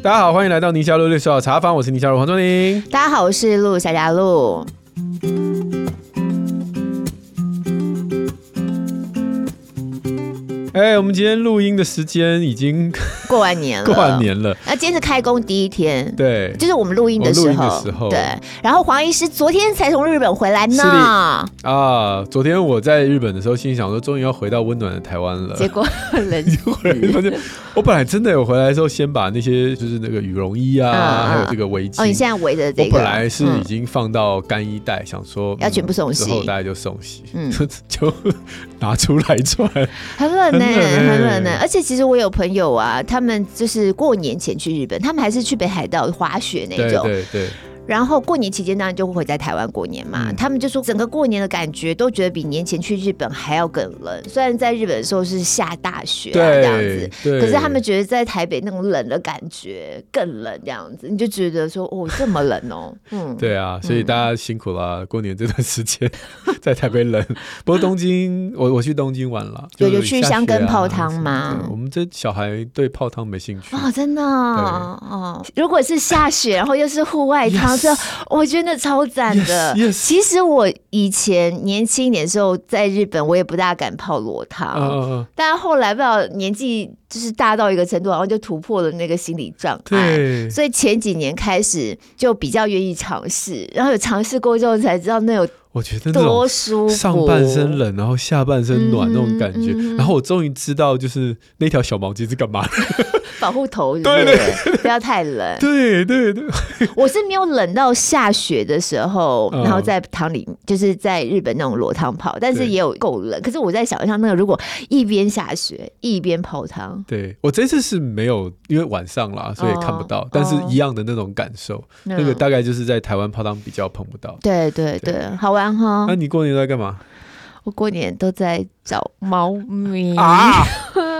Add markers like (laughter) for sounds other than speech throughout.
大家好，欢迎来到宁夏路六十号茶坊，我是宁夏路黄忠宁。大家好，我是陆小佳路。哎，我们今天录音的时间已经过完年了，过完年了。那今天是开工第一天，对，就是我们录音的时候，时候对。然后黄医师昨天才从日本回来呢。啊，昨天我在日本的时候，心想说终于要回到温暖的台湾了。结果冷死。(laughs) 发现我本来真的有回来的时候，先把那些就是那个羽绒衣啊，嗯、还有这个围巾。哦，你现在围着这个，我本来是已经放到干衣袋，嗯、想说要全部送洗，之后大家就送洗，嗯，(laughs) 就拿出来穿，很冷呢。很冷呢，而且其实我有朋友啊，他他们就是过年前去日本，他们还是去北海道滑雪那种。对对。然后过年期间当然就会回在台湾过年嘛，嗯、他们就说整个过年的感觉都觉得比年前去日本还要更冷。虽然在日本的时候是下大雪啊这样子，可是他们觉得在台北那种冷的感觉更冷这样子，你就觉得说哦这么冷哦，(laughs) 嗯，对啊，所以大家辛苦了，过年这段时间 (laughs) 在台北冷。不过东京，我我去东京玩了，有有去香根泡汤嘛？我们这小孩对泡汤没兴趣哦，真的哦。如果是下雪，然后又是户外汤。我觉得超赞的。Yes, yes. 其实我以前年轻一点的时候，在日本我也不大敢泡裸汤，uh, uh, uh. 但后来不知道年纪就是大到一个程度，然后就突破了那个心理障碍。对所以前几年开始就比较愿意尝试，然后有尝试过之后才知道那有我觉得多舒服，上半身冷，然后下半身暖那种感觉。嗯嗯、然后我终于知道，就是那条小毛巾是干嘛的。保护头是不是，对对对，不要太冷。对对对，(laughs) 我是没有冷到下雪的时候，然后在汤里，就是在日本那种裸汤泡，但是也有够冷。可是我在想象那个，如果一边下雪一边泡汤，对，我这次是没有，因为晚上啦，所以看不到，但是一样的那种感受，那个大概就是在台湾泡汤比较碰不到。对对对，好玩哈。那你过年在干嘛？我过年都在找猫咪啊。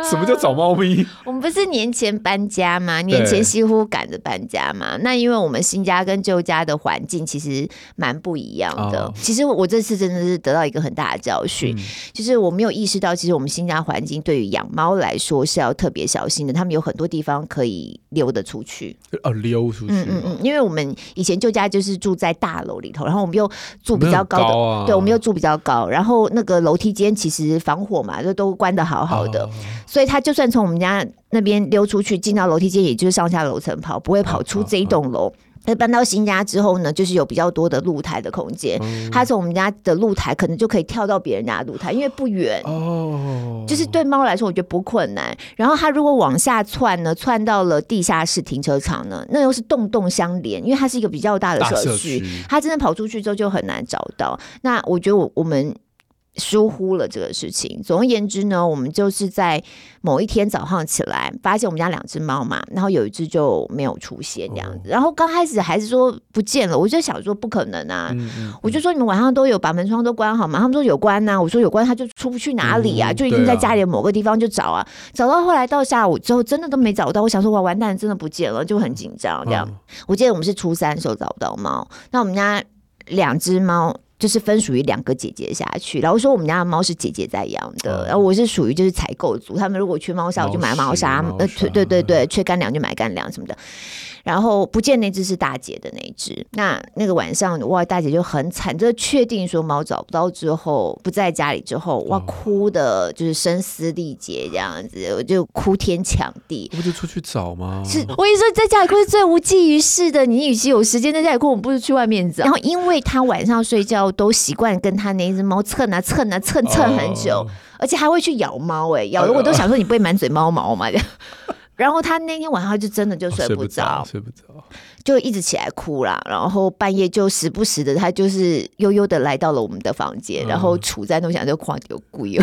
什么叫找猫咪？(laughs) 我们不是年前搬家吗？年前几乎赶着搬家嘛。那因为我们新家跟旧家的环境其实蛮不一样的。哦、其实我这次真的是得到一个很大的教训，嗯、就是我没有意识到，其实我们新家环境对于养猫来说是要特别小心的。他们有很多地方可以溜得出去。哦，溜出去。嗯嗯嗯，因为我们以前旧家就是住在大楼里头，然后我们又住比较高的，高啊、对，我们又住比较高，然后那个楼梯间其实防火嘛，就都关的好好的。哦所以他就算从我们家那边溜出去，进到楼梯间，也就是上下楼层跑，不会跑出这一栋楼。那搬到新家之后呢，就是有比较多的露台的空间。他从我们家的露台可能就可以跳到别人家的露台，因为不远。哦，就是对猫来说，我觉得不困难。然后它如果往下窜呢，窜到了地下室停车场呢，那又是洞洞相连，因为它是一个比较大的社区。它真的跑出去之后就很难找到。那我觉得我我们。疏忽了这个事情。总而言之呢，我们就是在某一天早上起来，发现我们家两只猫嘛，然后有一只就没有出现这样子。然后刚开始还是说不见了，我就想说不可能啊，嗯嗯、我就说你们晚上都有把门窗都关好吗？他们说有关呐、啊，我说有关，他就出不去哪里啊？就一定在家里某个地方就找啊，找到后来到下午之后，真的都没找到。我想说哇，完蛋，真的不见了，就很紧张这样。我记得我们是初三的时候找不到猫，那我们家两只猫。就是分属于两个姐姐下去，然后说我们家的猫是姐姐在养的，然后我是属于就是采购组，他们如果缺猫砂我就买猫砂，呃，对对对对，缺干粮就买干粮什么的。然后不见那只是大姐的那只，那那个晚上哇，大姐就很惨，就确定说猫找不到之后不在家里之后，哇，哭的就是声嘶力竭这样子，我就哭天抢地。不就出去找吗？是，我跟你说，在家里哭是最无济于事的。你与其有时间在家里哭，我们不如去外面找。然后因为他晚上睡觉都习惯跟他那只猫蹭啊蹭啊蹭蹭很久，而且还会去咬猫，哎，咬的我都想说你不会满嘴猫毛嘛这样。(laughs) 然后他那天晚上就真的就睡不着，睡不着。就一直起来哭啦，然后半夜就时不时的，他就是悠悠的来到了我们的房间，然后杵在那种想就狂丢鬼哦，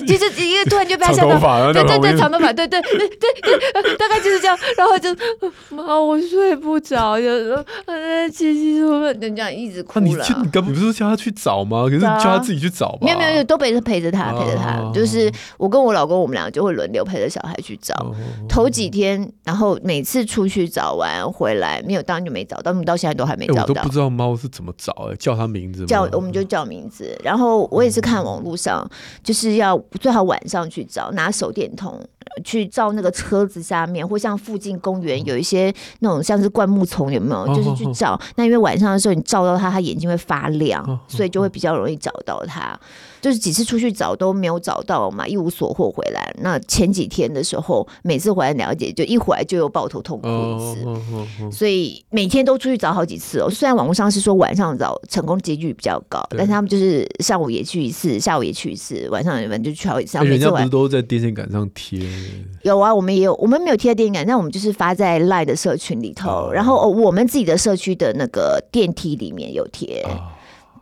就是一个突然就被他吓到，对对对，长头发，对对对对，大概就是这样，然后就妈，我睡不着，就说呃，七七说人家一直哭了。你去，你刚不是叫他去找吗？可是叫他自己去找吧。没有没有，都陪着陪着他，陪着他，就是我跟我老公，我们俩就会轮流陪着小孩去找。头几天，然后每次出去找完回来，没有当然就没找到，我们到现在都还没找到。欸、我都不知道猫是怎么找的，叫它名字。叫我们就叫名字，然后我也是看网络上，就是要最好晚上去找，拿手电筒去照那个车子下面，或像附近公园有一些那种像是灌木丛，有没有？就是去照。那因为晚上的时候你照到它，它眼睛会发亮，所以就会比较容易找到它。就是几次出去找都没有找到嘛，一无所获回来。那前几天的时候，每次回来了解，就一回来就又抱头痛哭一次。Oh, oh, oh, oh. 所以每天都出去找好几次哦。虽然网络上是说晚上找成功几率比较高，但是他们就是上午也去一次，下午也去一次，晚上你们就去好几次。人家不是都在电线杆上贴？有啊，我们也有，我们没有贴在电影感，但我们就是发在 LINE 的社群里头，oh. 然后我们自己的社区的那个电梯里面有贴。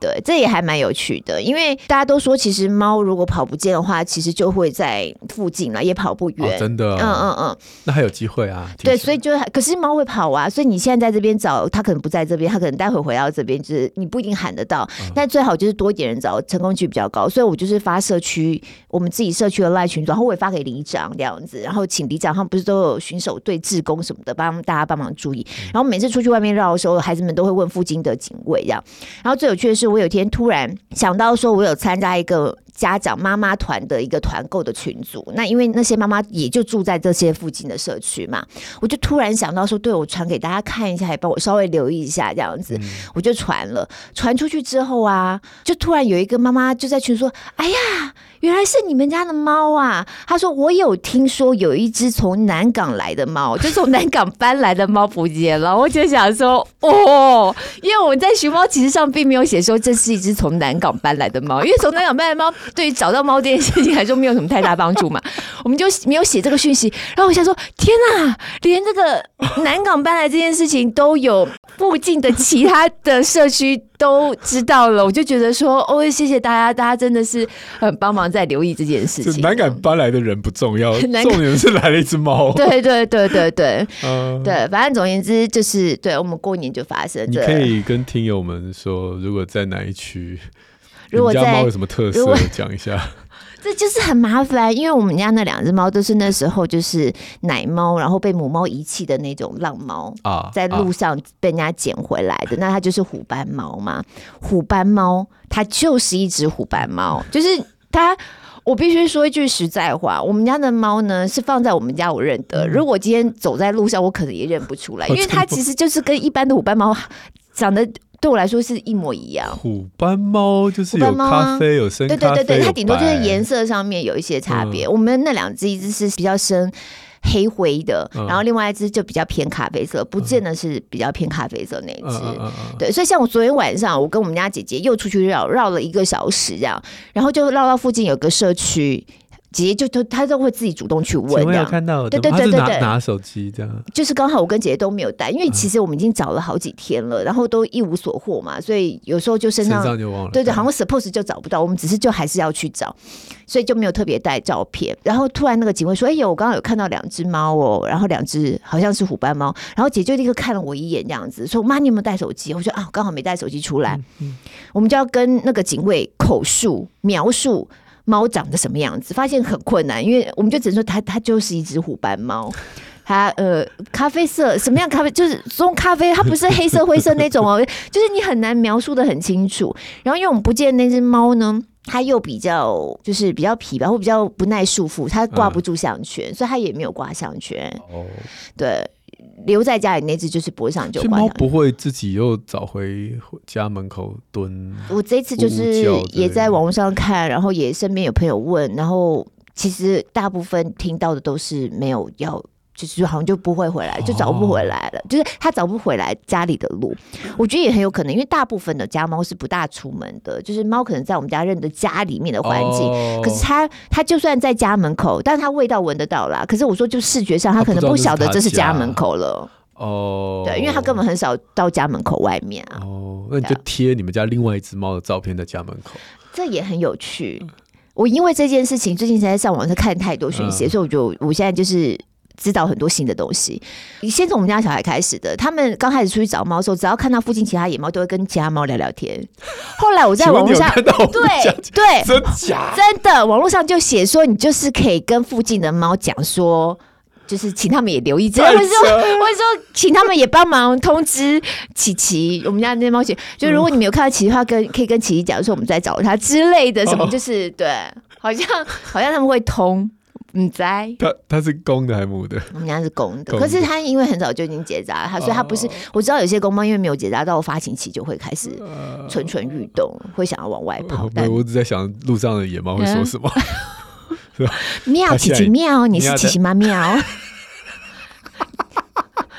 Oh. 对，这也还蛮有趣的，因为大家都说，其实猫如果跑不见的话，其实就会在附近了，也跑不远。哦、真的、哦，嗯嗯嗯，那还有机会啊？对，所以就可是猫会跑啊，所以你现在在这边找，它可能不在这边，它可能待会回到这边，就是你不一定喊得到。嗯、但最好就是多一点人找，成功率比较高。所以我就是发社区，我们自己社区的赖群组，然后我也发给里长这样子，然后请里长，他们不是都有巡守队、志工什么的，帮大家帮忙注意。然后每次出去外面绕的时候，孩子们都会问附近的警卫这样。然后最有趣的是，我有一天突然。想到说，我有参加一个家长妈妈团的一个团购的群组，那因为那些妈妈也就住在这些附近的社区嘛，我就突然想到说，对，我传给大家看一下，也帮我稍微留意一下这样子，嗯、我就传了。传出去之后啊，就突然有一个妈妈就在群说：“哎呀。”原来是你们家的猫啊！他说我有听说有一只从南港来的猫，(laughs) 就从南港搬来的猫不见了。我就想说哦，因为我们在寻猫启事上并没有写说这是一只从南港搬来的猫，因为从南港搬来的猫对于找到猫这件事情来说没有什么太大帮助嘛，(laughs) 我们就没有写这个讯息。然后我想说天哪，连这个南港搬来这件事情都有附近的其他的社区都知道了，我就觉得说哦，谢谢大家，大家真的是很帮忙。在留意这件事情。南港搬来的人不重要，(laughs) 重点是来了一只猫。对对对对对，嗯，(laughs) 对，反正总而言之就是，对我们过年就发生。你可以跟听友们说，如果在哪一区，如果家猫有什么特色，讲一下。这就是很麻烦，因为我们家那两只猫都是那时候就是奶猫，然后被母猫遗弃的那种浪猫啊，在路上被人家捡回来的。(laughs) 那它就是虎斑猫嘛，虎斑猫它就是一只虎斑猫，就是。它，我必须说一句实在话，我们家的猫呢是放在我们家我认得，如果今天走在路上，我可能也认不出来，因为它其实就是跟一般的虎斑猫长得对我来说是一模一样。虎斑猫就是有咖啡，有深咖啡，对对对对，它顶多就是颜色上面有一些差别。我们那两只一只是比较深。黑灰的，然后另外一只就比较偏咖啡色，不见得是比较偏咖啡色那一只。对，所以像我昨天晚上，我跟我们家姐姐又出去绕绕了一个小时，这样，然后就绕到附近有个社区。姐姐就都，她都会自己主动去问。没有看到，对对对对对，拿手机这样。就是刚好我跟姐姐都没有带，因为其实我们已经找了好几天了，然后都一无所获嘛，所以有时候就身上，身上就忘了。对对，好像 suppose 就找不到，我们只是就还是要去找，所以就没有特别带照片。然后突然那个警卫说：“哎呦，我刚刚有看到两只猫哦，然后两只好像是虎斑猫。”然后姐就立刻看了我一眼，这样子说：“妈，你有没有带手机？”我说：“啊，刚好没带手机出来。”我们就要跟那个警卫口述描述。猫长得什么样子？发现很困难，因为我们就只能说它它就是一只虎斑猫，它呃咖啡色什么样咖啡就是棕咖啡，它不是黑色灰色那种哦，(laughs) 就是你很难描述的很清楚。然后因为我们不见那只猫呢，它又比较就是比较皮吧，或比较不耐束缚，它挂不住项圈，嗯、所以它也没有挂项圈。哦，对。留在家里那只就是不会上就挂。猫不会自己又找回家门口蹲。我这次就是也在网络上看，然后也身边有朋友问，然后其实大部分听到的都是没有要。就是好像就不会回来，就找不回来了。哦、就是他找不回来家里的路，我觉得也很有可能，因为大部分的家猫是不大出门的。就是猫可能在我们家认得家里面的环境，哦、可是它它就算在家门口，但是它味道闻得到啦。可是我说就视觉上，它可能不晓得这是家门口了。哦，对，因为它根本很少到家门口外面啊。哦，那你就贴你们家另外一只猫的照片在家门口，这也很有趣。我因为这件事情最近在上网上看太多讯息，嗯、所以我就我现在就是。知道很多新的东西。你先从我们家小孩开始的，他们刚开始出去找猫的时候，只要看到附近其他野猫，都会跟其他猫聊聊天。后来我在网络上，对对，真假真的网络上就写说，你就是可以跟附近的猫讲说。就是请他们也留意这样，或者说或者说请他们也帮忙通知琪琪，我们家那猫姐，就如果你没有看到琪琪的话，跟可以跟琪琪讲说我们在找他之类的，什么就是、哦、对，好像好像他们会通。你在？他他是公的还是母的？我们家是公的，可是他因为很早就已经结扎了，他所以他不是。我知道有些公猫因为没有结扎，到发情期就会开始蠢蠢欲动，呃、会想要往外跑。没有，我只在想路上的野猫会说什么。(laughs) 嗯、喵，琪琪喵，你是琪琪妈喵。(laughs)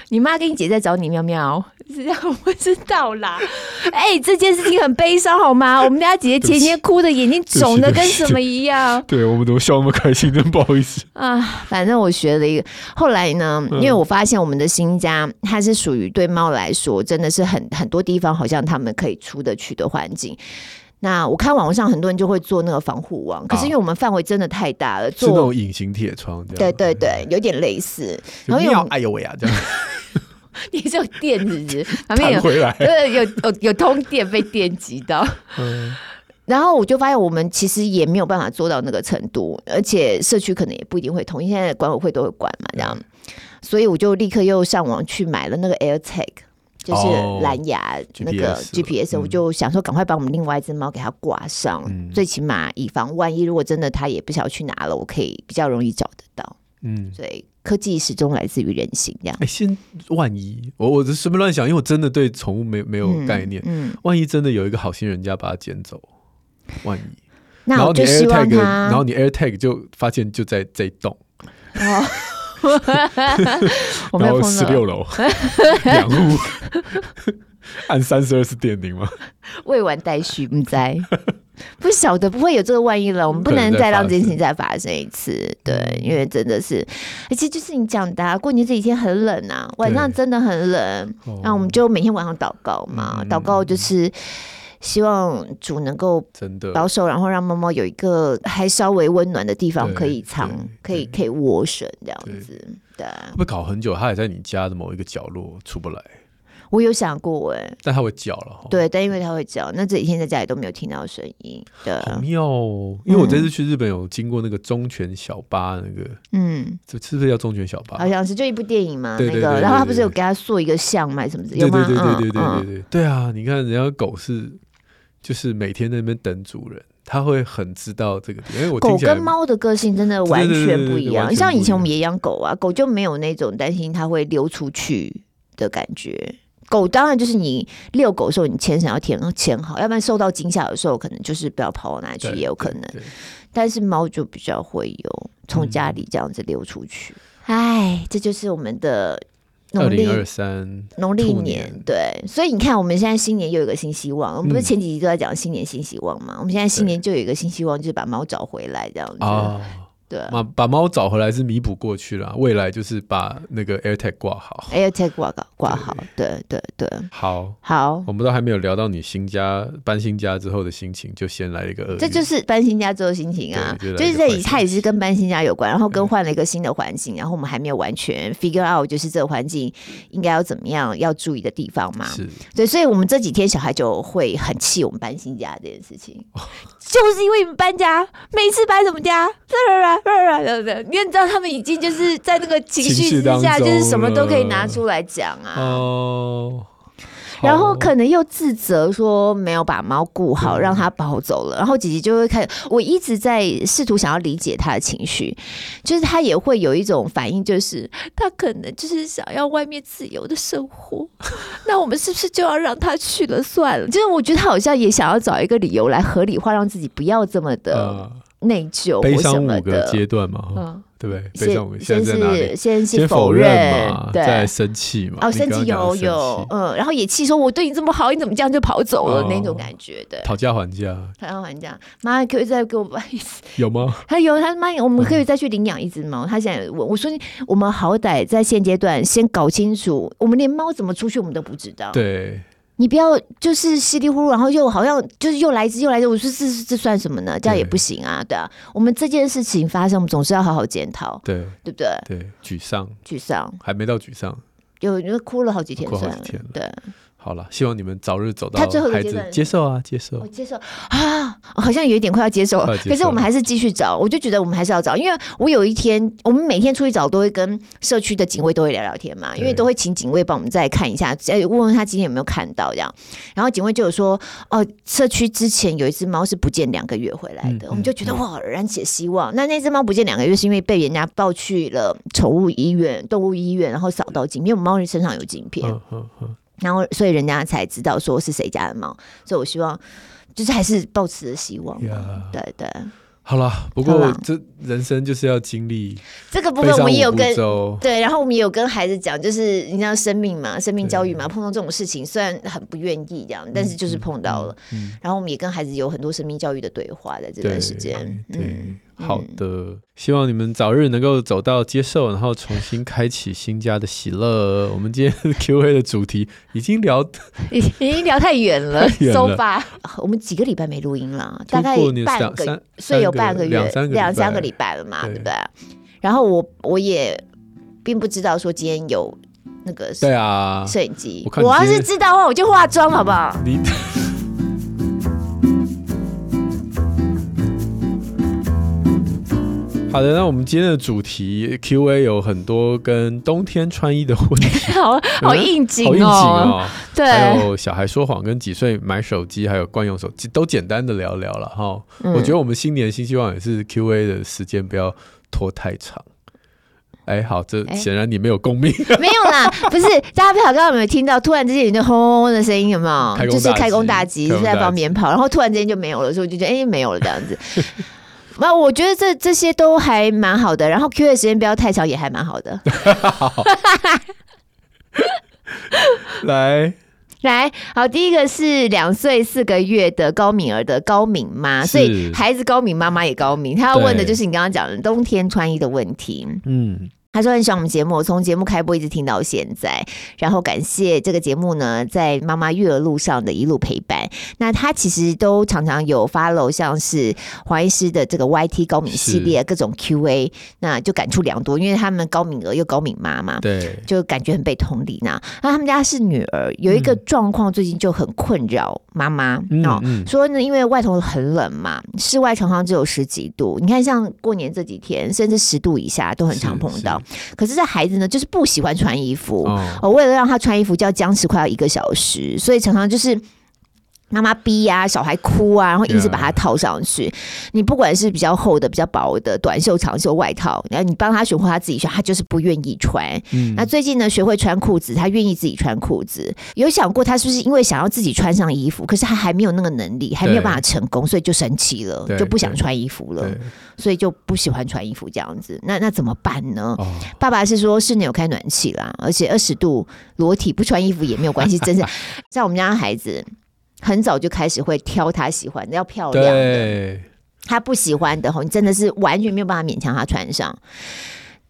你妈跟你姐在找你喵喵。(laughs) 是这样，我不知道啦。(laughs) 哎、欸，这件事情很悲伤，好吗？(laughs) 我们家姐姐前天哭的眼睛肿的跟什么一样。对，我们都笑那么开心，真不好意思啊。反正我学了一个，后来呢，因为我发现我们的新家它是属于对猫来说真的是很很多地方好像他们可以出得去的环境。那我看网络上很多人就会做那个防护网，可是因为我们范围真的太大了，做是那种隐形铁窗，对对对，有点类似。然后有哎呦喂啊，这样。(laughs) 你是有电子，(laughs) 旁边有 (laughs) 对，有有有通电被电击到，嗯，然后我就发现我们其实也没有办法做到那个程度，而且社区可能也不一定会同意，现在管委会都会管嘛，这样，所以我就立刻又上网去买了那个 AirTag，就是蓝牙那个 GPS，我就想说赶快把我们另外一只猫给它挂上，最起码以防万一，如果真的它也不晓得去哪了，我可以比较容易找得到，嗯，所以。科技始终来自于人性，这样。哎，先万一我我随便乱想，因为我真的对宠物没没有概念。嗯，嗯，万一真的有一个好心人家把它捡走，万一，那我就希望他，然后你 AirTag 就发现就在这栋。哦，(laughs) 然后十六楼 (laughs) 两户，按三十二次电铃吗？未完待续，不在。不晓得不会有这个万一了，我们不能再让这件事情再发生一次。对，因为真的是，而且就是你讲的、啊，过年这几天很冷啊，晚上真的很冷。那我们就每天晚上祷告嘛，祷告就是希望主能够真的保守，然后让猫猫有一个还稍微温暖的地方可以藏，可以可以窝身这样子。对，会不会搞很久，它也在你家的某一个角落出不来？我有想过哎，但它会叫了。对，但因为它会叫，那这几天在家里都没有听到声音。妙，因为我这次去日本有经过那个忠犬小八那个，嗯，是不是叫忠犬小八？好像是就一部电影嘛，那个，然后他不是有给他塑一个像嘛什么的，有吗？对对对对对对对对啊！你看人家狗是，就是每天在那边等主人，他会很知道这个，因为我狗跟猫的个性真的完全不一样。像以前我们也养狗啊，狗就没有那种担心它会溜出去的感觉。狗当然就是你遛狗的时候，你牵绳要牵牵好，要不然受到惊吓的时候，可能就是不要跑到哪里去，也有可能。但是猫就比较会有从家里这样子溜出去。哎、嗯，这就是我们的农历二三农历年。对，所以你看，我们现在新年又有一个新希望。我们不是前几集都在讲新年新希望吗？嗯、我们现在新年就有一个新希望，就是把猫找回来这样子。哦对，把把猫找回来是弥补过去了，未来就是把那个 AirTag 挂好，AirTag 挂好挂好，对对。对，好，好，我们都还没有聊到你新家搬新家之后的心情，就先来一个，这就是搬新家之后心情啊，就，就是这里它也是跟搬新家有关，然后跟换了一个新的环境，然后我们还没有完全 figure out 就是这个环境应该要怎么样要注意的地方嘛，是，对，所以我们这几天小孩就会很气我们搬新家这件事情，哦、就是因为你们搬家，(laughs) 每次搬什么家，(laughs) 对对，你也知道他们已经就是在那个情绪之下，就是什么都可以拿出来讲啊。哦。然后可能又自责说没有把猫顾好，让它跑走了。然后姐姐就会开始，我一直在试图想要理解他的情绪，就是他也会有一种反应，就是他可能就是想要外面自由的生活。(laughs) 那我们是不是就要让他去了算了？就是我觉得他好像也想要找一个理由来合理化，让自己不要这么的。内疚，悲伤五个阶段嘛，嗯，对不对？悲伤五个先是先先否认嘛，再生气嘛，哦，生气有有，嗯，然后也气说，我对你这么好，你怎么这样就跑走了？那种感觉，对，讨价还价，讨价还价，妈可以再给我买一次？有吗？(laughs) 他有，他妈，我们可以再去领养一只猫。他现在我我说，我们好歹在现阶段先搞清楚，我们连猫怎么出去我们都不知道。对。你不要就是稀里糊涂，然后又好像就是又来一次又来一次，我说这这这算什么呢？这样也不行啊，对啊。我们这件事情发生，我们总是要好好检讨，对对不对？对，沮丧，沮丧，还没到沮丧，有因为哭了好几天，哭了好几天，对。好了，希望你们早日走到孩子接受啊，接受，我接受啊，好像有一点快要接受了，可是我们还是继续找。我就觉得我们还是要找，因为我有一天，我们每天出去找都会跟社区的警卫都会聊聊天嘛，因为都会请警卫帮我们再看一下，再问问他今天有没有看到这样。然后警卫就有说，哦，社区之前有一只猫是不见两个月回来的，我们就觉得哇，燃起希望。那那只猫不见两个月是因为被人家抱去了宠物医院、动物医院，然后扫到镜，因为我们猫身上有镜片。然后，所以人家才知道说是谁家的猫，所以我希望就是还是抱持着希望.对对，好了，不过这人生就是要经历这个部分，我们也有跟对，然后我们也有跟孩子讲，就是你知道生命嘛，生命教育嘛，碰到这种事情虽然很不愿意这样，但是就是碰到了。嗯嗯、然后我们也跟孩子有很多生命教育的对话，在这段时间，嗯好的，希望你们早日能够走到接受，然后重新开启新家的喜乐。(laughs) 我们今天 (laughs) Q&A 的主题已经聊，已已经聊太远了，(laughs) so far。我们几个礼拜没录音了，大概半个，所以有半个月，两三个两三个礼拜了嘛，对不对？然后我我也并不知道说今天有那个对啊摄影机，我要是知道的话，我就化妆好不好？你。好的，那我们今天的主题 Q&A 有很多跟冬天穿衣的问题，(laughs) 好好应景哦，好应景哦，对，还有小孩说谎跟几岁买手机，还有惯用手机，都简单的聊聊了哈。嗯、我觉得我们新年新希望也是 Q&A 的时间不要拖太长。哎，好，这显然你没有共鸣，(laughs) 没有啦，不是，大家不晓得刚刚有没有听到，突然之间有那轰轰轰的声音，有没有？就是开工大吉是在放鞭炮，然后突然之间就没有了，所以我就觉得哎，没有了这样子。那我觉得这这些都还蛮好的，然后 Q&A 时间不要太长，也还蛮好的。好 (laughs) 来来，好，第一个是两岁四个月的高敏儿的高敏妈，所以孩子高敏，妈妈也高敏，她要问的就是你刚刚讲的冬天穿衣的问题。嗯。他说很喜欢我们节目，从节目开播一直听到现在，然后感谢这个节目呢，在妈妈育儿路上的一路陪伴。那他其实都常常有 follow，像是黄医师的这个 YT 高敏系列各种 QA，那就感触良多，因为他们高敏儿又高敏妈嘛，对，就感觉很被同理呢。那他们家是女儿，有一个状况最近就很困扰妈妈哦，说呢，因为外头很冷嘛，室外常常只有十几度，你看像过年这几天，甚至十度以下都很常碰到。可是这孩子呢，就是不喜欢穿衣服。我、哦、为了让他穿衣服，就要僵持快要一个小时，所以常常就是。妈妈逼呀、啊，小孩哭啊，然后一直把它套上去。你不管是比较厚的、比较薄的短袖、长袖外套，然后你帮他选或他自己选，他就是不愿意穿。嗯，那最近呢，学会穿裤子，他愿意自己穿裤子。有想过他是不是因为想要自己穿上衣服，可是他还没有那个能力，还没有办法成功，所以就生气了，就不想穿衣服了，所以就不喜欢穿衣服这样子。那那怎么办呢？哦、爸爸是说室内有开暖气啦，而且二十度裸体不穿衣服也没有关系，真是 (laughs) 像我们家的孩子。很早就开始会挑他喜欢的，要漂亮的。对他不喜欢的，你真的是完全没有办法勉强他穿上。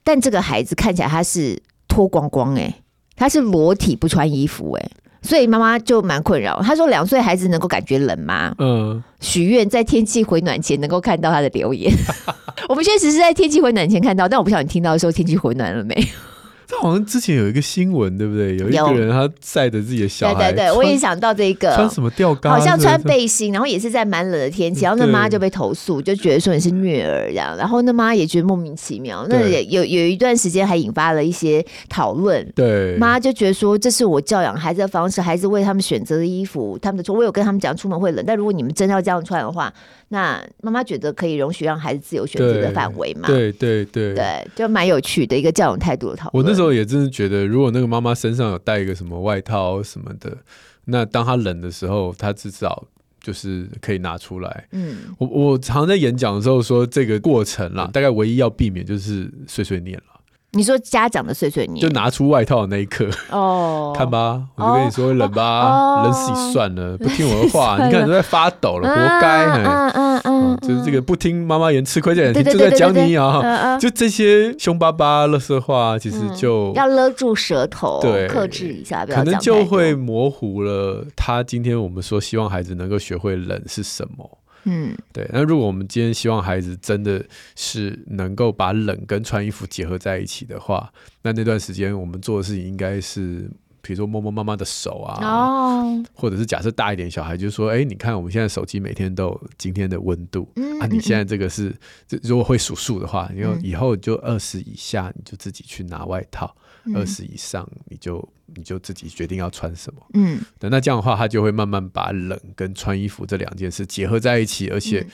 但这个孩子看起来他是脱光光哎，他是裸体不穿衣服哎，所以妈妈就蛮困扰。他说两岁孩子能够感觉冷吗？嗯，许愿在天气回暖前能够看到他的留言。(laughs) 我们确实是在天气回暖前看到，但我不晓得你听到的时候天气回暖了没有。这好像之前有一个新闻，对不对？有一个人他晒着自己的小孩，对对对，我也想到这个穿什么吊嘎，好像穿背心，然后也是在蛮冷的天气，然后那妈就被投诉，就觉得说你是虐儿这样，然后那妈也觉得莫名其妙。那也有有一段时间还引发了一些讨论，对，妈就觉得说这是我教养孩子的方式，孩子为他们选择的衣服，他们的错，我有跟他们讲出门会冷，但如果你们真要这样穿的话。那妈妈觉得可以容许让孩子自由选择的范围嘛？对对对对，就蛮有趣的一个教养态度的讨论。我那时候也真是觉得，如果那个妈妈身上有带一个什么外套什么的，那当她冷的时候，她至少就是可以拿出来。嗯，我我常在演讲的时候说，这个过程啦，大概唯一要避免就是碎碎念了。你说家长的碎碎念，就拿出外套的那一刻。哦，(laughs) 看吧，我就跟你说冷吧，冷死你算了，不听我的话，(laughs) 你看都在发抖了，活该！嗯嗯嗯，就是这个不听妈妈言，吃亏在眼前，就在讲你啊，就这些凶巴巴、乐色话，其实就要勒住舌头，对，克制一下，可能就会模糊了。他今天我们说希望孩子能够学会冷是什么。嗯，对。那如果我们今天希望孩子真的是能够把冷跟穿衣服结合在一起的话，那那段时间我们做的事情应该是比如说摸摸妈妈的手啊，哦，或者是假设大一点小孩，就是说，哎，你看我们现在手机每天都有今天的温度，嗯，啊，你现在这个是，这如果会数数的话，因为以后就二十以下你就自己去拿外套，二十以上你就你就自己决定要穿什么，嗯，那这样的话，他就会慢慢把冷跟穿衣服这两件事结合在一起，而且。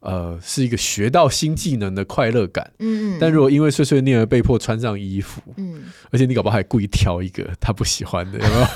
呃，是一个学到新技能的快乐感。嗯，但如果因为碎碎念而被迫穿上衣服，嗯，而且你搞不好还故意挑一个他不喜欢的，(laughs) 有没有？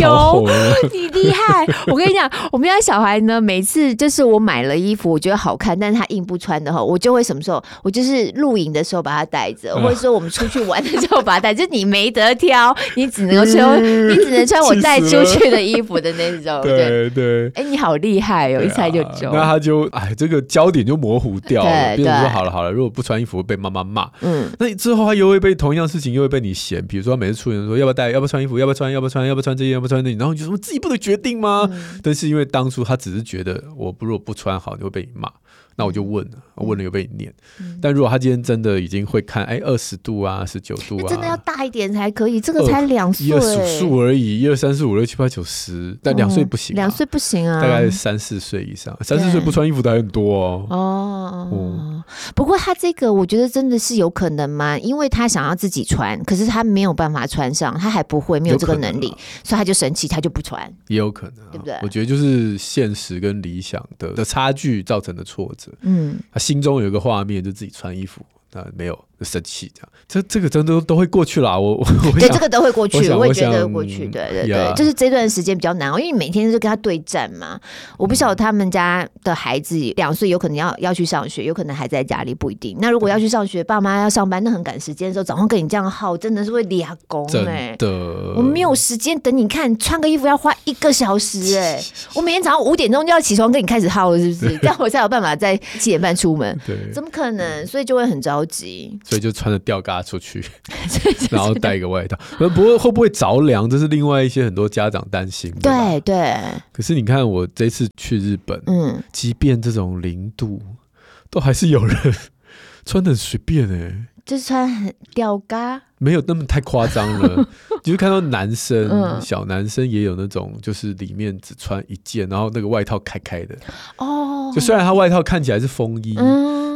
(laughs) 有，你厉害！我跟你讲，我们家小孩呢，每次就是我买了衣服，我觉得好看，但是他硬不穿的话，我就会什么时候？我就是露营的时候把它带着，或者说我们出去玩的时候把它带。(laughs) 就你没得挑，你只能穿，你只能穿我带出去的衣服的那种。对对。哎，你好厉害哦，一猜就中。那他就哎，这个焦。点就模糊掉了，比如说好了好了，如果不穿衣服会被妈妈骂，嗯，那之后他又会被同样事情又会被你嫌，比如说每次出门说要不要带，要不要穿衣服，要不要穿，要不要穿，要不要穿这件，要不要穿那，然后你就说自己不能决定吗？嗯、但是因为当初他只是觉得我不如果不穿好，你会被你骂。那我就问了，问了又被你念。嗯、但如果他今天真的已经会看，哎，二十度啊，十九度啊，真的要大一点才可以。这个才两岁，一二数数而已，一二三四五六七八九十，但两岁不行，两岁不行啊，大概三四岁以上，三四岁不穿衣服的还很多哦。哦，嗯、不过他这个我觉得真的是有可能吗？因为他想要自己穿，可是他没有办法穿上，他还不会，没有这个能力，啊、所以他就生气，他就不穿。也有可能、啊，对不对？我觉得就是现实跟理想的的差距造成的挫折。嗯，他心中有一个画面，就自己穿衣服，但，没有。生气这样，这这个真的都会过去啦。我我对这个都会过去，我也觉得过去。对对对，就是这段时间比较难，因为你每天都跟他对战嘛。我不晓得他们家的孩子两岁，有可能要要去上学，有可能还在家里，不一定。那如果要去上学，爸妈要上班，那很赶时间的时候，早上跟你这样耗，真的是会立功哎。的，我没有时间等你看穿个衣服要花一个小时哎。(laughs) 我每天早上五点钟就要起床跟你开始耗，是不是？(laughs) 这样我才有办法在七点半出门。对，怎么可能？所以就会很着急。所以就穿着吊嘎出去，(laughs) 然后带一个外套。不过会不会着凉，这是另外一些很多家长担心。对对。可是你看，我这次去日本，嗯，即便这种零度，都还是有人 (laughs) 穿的很随便哎，就是穿很吊嘎，没有那么太夸张了。(laughs) 就是看到男生，小男生也有那种，就是里面只穿一件，然后那个外套开开的。哦。就虽然他外套看起来是风衣。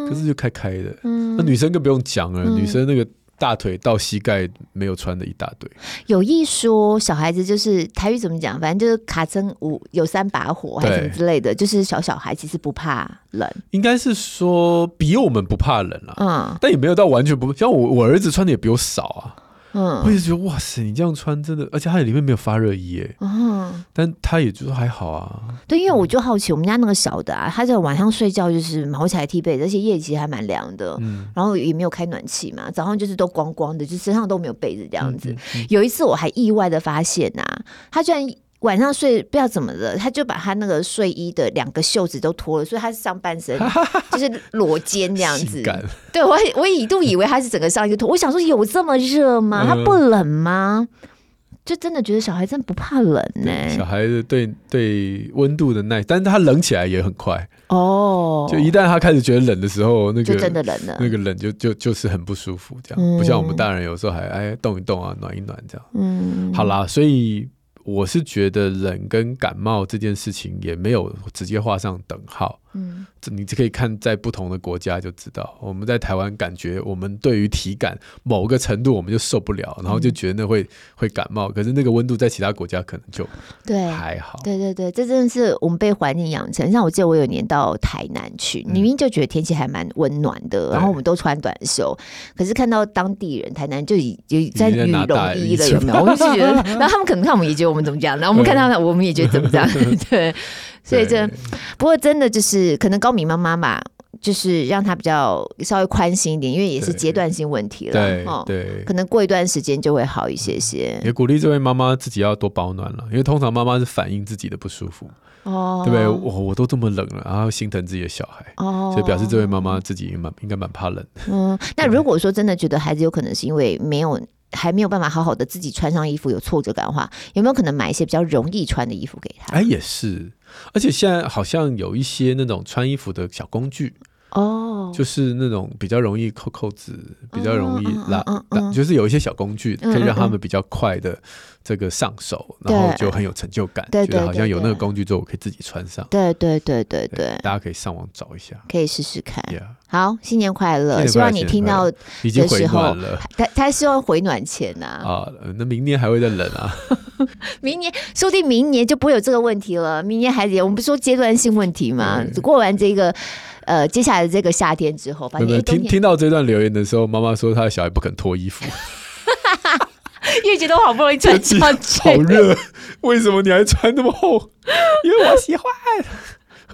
可是就开开的，嗯，那女生更不用讲了，嗯、女生那个大腿到膝盖没有穿的一大堆。有一说小孩子就是台语怎么讲，反正就是卡针五有三把火还是什么之类的，就是小小孩其实不怕冷，应该是说比我们不怕冷啊，嗯，但也没有到完全不，像我我儿子穿的也比我少啊。嗯，我也觉得哇塞，你这样穿真的，而且它里面没有发热衣耶。嗯，但它也就是还好啊。对，因为我就好奇，我们家那个小的啊，他在晚上睡觉就是毛起来踢被，而且夜其实还蛮凉的。嗯，然后也没有开暖气嘛，早上就是都光光的，就身上都没有被子这样子。嗯嗯嗯、有一次我还意外的发现呐、啊，他居然。晚上睡不知道怎么了，他就把他那个睡衣的两个袖子都脱了，所以他是上半身 (laughs) 就是裸肩这样子。感对我，我一度以为他是整个上衣脱。我想说，有这么热吗？他不冷吗？就真的觉得小孩真的不怕冷呢、欸。小孩子对对温度的耐，但是他冷起来也很快哦。就一旦他开始觉得冷的时候，那个就真的冷了，那个冷就就就是很不舒服，这样、嗯、不像我们大人有时候还哎动一动啊，暖一暖这样。嗯，好啦，所以。我是觉得冷跟感冒这件事情也没有直接画上等号。嗯，这你就可以看在不同的国家就知道。我们在台湾感觉我们对于体感某个程度我们就受不了，然后就觉得那会、嗯、会感冒。可是那个温度在其他国家可能就对还好。对对对，这真的是我们被环境养成。像我记得我有年到台南去，明明就觉得天气还蛮温暖的，嗯、然后我们都穿短袖，可是看到当地人台南就已经在羽绒衣了，有没有？我们就觉得，(laughs) 然后他们可能看我们也觉得我们怎么讲，然后我们看到我们也觉得怎么讲，(laughs) 对。所以这，不过真的就是可能高敏妈妈嘛，就是让她比较稍微宽心一点，因为也是阶段性问题了，对，对，可能过一段时间就会好一些些。也鼓励这位妈妈自己要多保暖了，因为通常妈妈是反映自己的不舒服，哦，对不对？我我都这么冷了，然后心疼自己的小孩，哦，所以表示这位妈妈自己蛮应该蛮怕冷。嗯，那如果说真的觉得孩子有可能是因为没有。还没有办法好好的自己穿上衣服，有挫折感的话，有没有可能买一些比较容易穿的衣服给他？哎，也是，而且现在好像有一些那种穿衣服的小工具哦，就是那种比较容易扣扣子，比较容易拉，就是有一些小工具可以让他们比较快的这个上手，然后就很有成就感，觉得好像有那个工具之后我可以自己穿上。对对对对对，大家可以上网找一下，可以试试看。好，新年快乐！希望你听到已经回暖了，他他希望回暖前呐。啊，那明年还会再冷啊？(laughs) 明年说不定明年就不会有这个问题了。明年还得我们不是说阶段性问题吗？过完这个。呃，接下来的这个夏天之后，反正听听到这段留言的时候，妈妈说她的小孩不肯脱衣服，(laughs) 因为觉得我好不容易穿上 (laughs) 去，好热，为什么你还穿那么厚？因为我喜欢。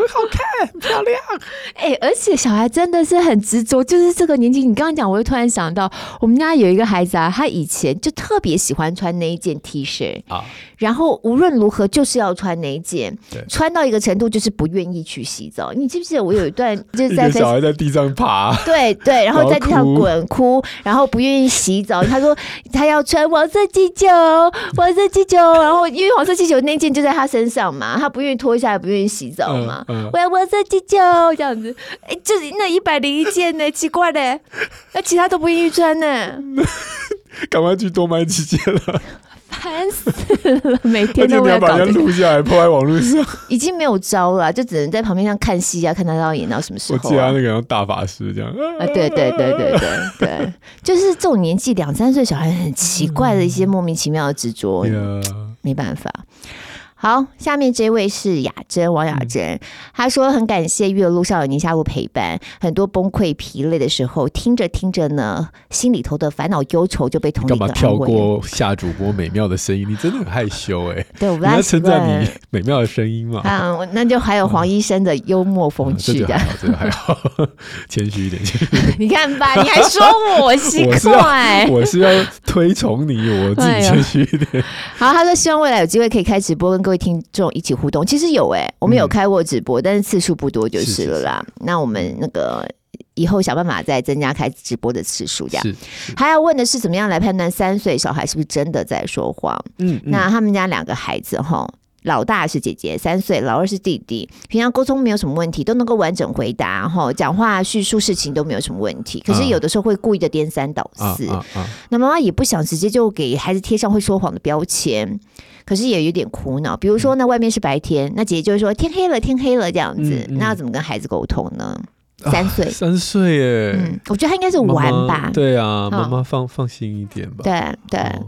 很好看，很漂亮。(laughs) 哎、欸，而且小孩真的是很执着，就是这个年纪。你刚刚讲，我就突然想到，我们家有一个孩子啊，他以前就特别喜欢穿那一件 T 恤啊，然后无论如何就是要穿那一件，对穿到一个程度就是不愿意去洗澡。你记不记得我有一段就是在 (laughs) 小孩在地上爬，(laughs) 对对，然后在地上滚哭，然后不愿意洗澡。他说他要穿黄色气球，黄色气球，然后因为黄色气球那件就在他身上嘛，他不愿意脱下来，不愿意洗澡嘛。嗯我要黄色气球这样子，哎、欸，就是那一百零一件呢，(laughs) 奇怪嘞，那其他都不愿意穿呢，(laughs) 赶快去多买几件了，烦死了，每天都要把它录下来，抛在网络上，已经没有招了，就只能在旁边上看戏啊，看他要演到什么时候、啊。我记得他那个像大法师这样。啊，对对对对对对，(laughs) 就是这种年纪两三岁小孩很奇怪的一些莫名其妙的执着，嗯、没办法。好，下面这位是雅珍，王雅珍，她、嗯、说很感谢育儿路上有宁夏路陪伴，很多崩溃疲累的时候，听着听着呢，心里头的烦恼忧愁就被同理。干嘛跳过夏主播美妙的声音？你真的很害羞哎、欸。对，我不 (laughs) 要称赞你美妙的声音嘛。(laughs) 嗯，那就还有黄医生的幽默风 (laughs) 趣的，这个还好，谦虚一点，谦虚。你看吧，你还说我奇怪，我是要推崇你，我自己谦虚一点。好，他说希望未来有机会可以开直播跟各位听众一起互动，其实有哎、欸，我们有开过直播，嗯、但是次数不多就是了啦。是是是，那我们那个以后想办法再增加开直播的次数，这样。还要问的是，怎么样来判断三岁小孩是不是真的在说谎？嗯，那他们家两个孩子哈，老大是姐姐三岁，老二是弟弟，平常沟通没有什么问题，都能够完整回答哈，讲话叙述事情都没有什么问题。可是有的时候会故意的颠三倒四，啊啊啊、那妈妈也不想直接就给孩子贴上会说谎的标签。可是也有点苦恼，比如说，那外面是白天，那姐姐就会说天黑了，天黑了这样子，嗯嗯、那要怎么跟孩子沟通呢？三岁，啊、三岁耶、嗯，我觉得他应该是玩吧。妈妈对啊，妈妈放、哦、放心一点吧。对对、哦，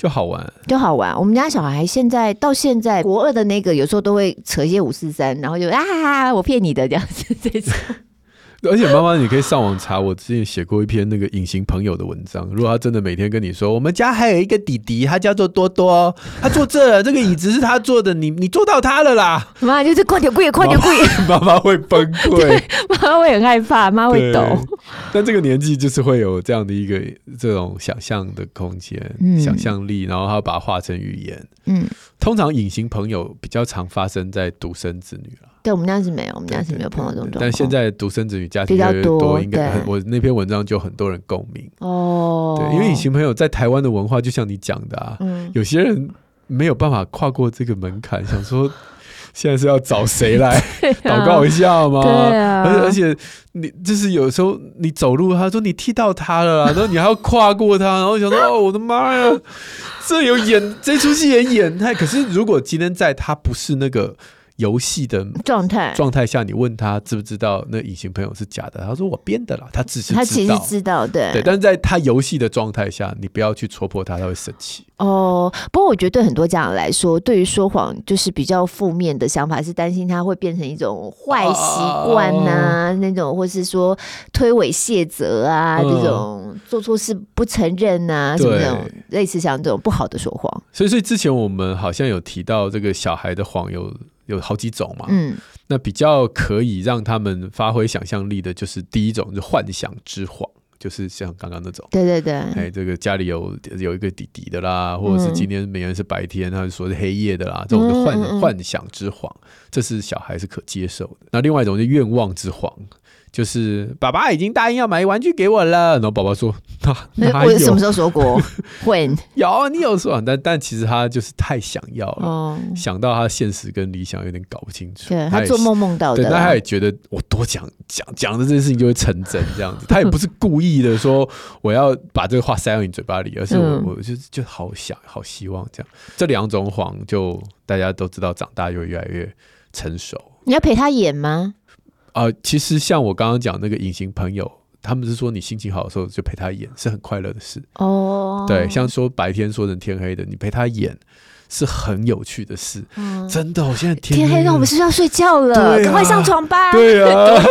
就好玩，就好玩。我们家小孩现在到现在国二的那个，有时候都会扯一些五四三，然后就啊，我骗你的这样子这种。(laughs) 而且妈妈，你可以上网查，我之前写过一篇那个隐形朋友的文章。如果他真的每天跟你说，我们家还有一个弟弟，他叫做多多，他坐这，这个椅子是他坐的，你你坐到他了啦。妈就是快点跪，快点跪，(laughs) 妈妈会崩溃，(laughs) 妈妈会很害怕，妈会抖。(laughs) 但这个年纪就是会有这样的一个这种想象的空间、嗯、想象力，然后他把它化成语言。嗯，通常隐形朋友比较常发生在独生子女了。对，我们家是没有，我们家是没有碰到这种状况。但现在独生子女家庭越来越多，应该我那篇文章就很多人共鸣哦。对，因为隐形朋友在台湾的文化，就像你讲的啊，嗯、有些人没有办法跨过这个门槛，想说现在是要找谁来 (laughs) 祷告一下吗？对啊，而且而且你就是有时候你走路，他说你踢到他了，(laughs) 然后你还要跨过他，然后想说哦，我的妈呀，这有演这出戏也演太。可是如果今天在他不是那个。游戏的状态状态下，你问他知不知道那隐形朋友是假的？他说我编的啦，他只是他其实知道，对对，但是在他游戏的状态下，你不要去戳破他，他会生气。哦，不过我觉得对很多家长来说，对于说谎就是比较负面的想法，是担心他会变成一种坏习惯呐，那种或是说推诿卸责啊，这种做错事不承认啊，什么那种类似像这种不好的说谎。所以，所以之前我们好像有提到这个小孩的谎有。有好几种嘛，嗯，那比较可以让他们发挥想象力的，就是第一种，就幻想之谎，就是像刚刚那种，对对对，哎，这个家里有有一个弟弟的啦，或者是今天明明是白天，他就说是黑夜的啦，这种就幻、嗯嗯。嗯、幻想之谎，这是小孩是可接受的。那另外一种是愿望之谎，就是爸爸已经答应要买玩具给我了，然后宝宝说 (laughs) 哪有？我什么时候说过？？(laughs) When 有啊，你有说，但但其实他就是太想要了，哦、想到他现实跟理想有点搞不清楚。对，他做梦梦到的，对，那他也觉得我多讲讲讲的这件事情就会成真这样子。(laughs) 他也不是故意的说我要把这个话塞到你嘴巴里，而是我、嗯、我就就好想好希望这样。这两种谎就大家都知道，长大就越来越成熟。你要陪他演吗？啊、呃，其实像我刚刚讲那个隐形朋友。他们是说，你心情好的时候就陪他演，是很快乐的事。哦，对，像说白天说成天黑的，你陪他演是很有趣的事。嗯，真的，我现在天黑，天黑了，我们是不是要睡觉了？赶、啊、快上床吧。对啊。(laughs)